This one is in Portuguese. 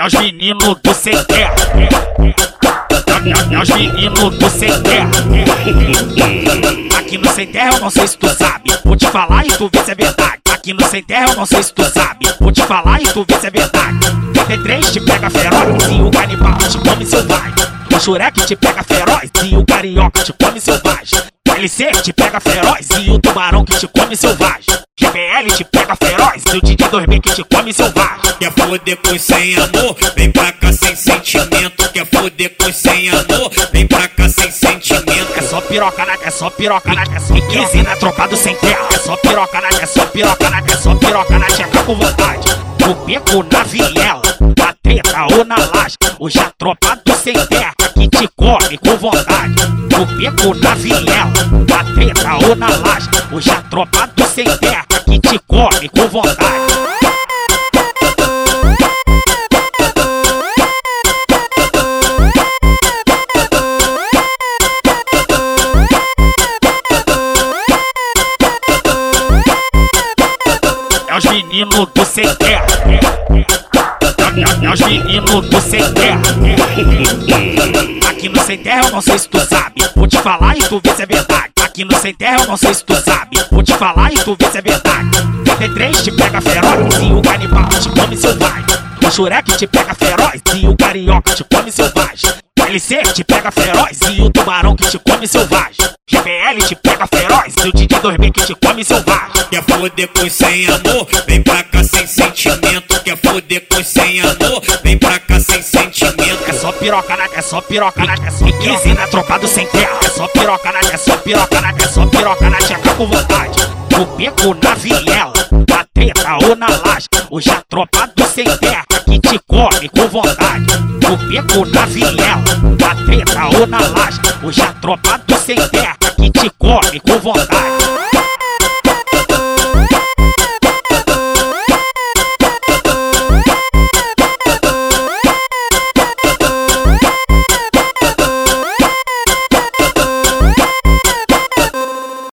É os meninos do terra. É, é os meninos do terra. Aqui no sem terra eu não sei se tu sabe. Vou te falar e tu vê se é verdade. Aqui no sem terra eu não sei se tu sabe. Vou te falar e tu vê se é verdade. TT3 te pega feroz e o canibal te come selvagem. O Shurek te pega feroz e o carioca te come selvagem. LC te pega feroz e o tubarão que te come selvagem. GBL te pega feroz e o Didi 2B que te come selvagem. Quer foder com sem amor? Vem pra cá sem sentimento. Quer foder com sem amor? Vem pra cá sem sentimento. É só piroca na, é só piroca na, é só 15 na tropa do sem terra. É só piroca na, é só piroca na, é só piroca na, tcheca com vontade. O beco na viela, ou na lasca. Hoje a tropa do sem terra que te come com vontade. O beco na viela, na treta ou na lasca. Hoje a tropa do sem terra que te come com vontade. É os meninos do sem terra. É os meninos do sem terra. Aqui no sem terra eu não sei se tu sabe. Vou te falar e tu vê se é verdade. Aqui no sem terra eu não sei se tu sabe. Vou te falar e tu vê se é verdade. TT3 te pega feroz e o canibal te come selvagem. O te pega feroz e o carioca te come selvagem. LC te pega feroz e o tubarão que te come selvagem. GBL te pega feroz e o Didi 2B que te come selvagem. Quer foder com sem amor? Vem pra cá sem sentimento. Foder com sem amor? Vem pra cá sem sentimento. É só piroca na, é só piroca na, é só 15 na tropa do sem terra. É só piroca na, é só piroca na, é só piroca na, tcheca com vontade. O beco na viela, na treta ou na lasca. Hoje a tropa do sem terra que te come com vontade. O beco na viela, na treta ou na lasca. Hoje a tropa do sem terra que te come com vontade.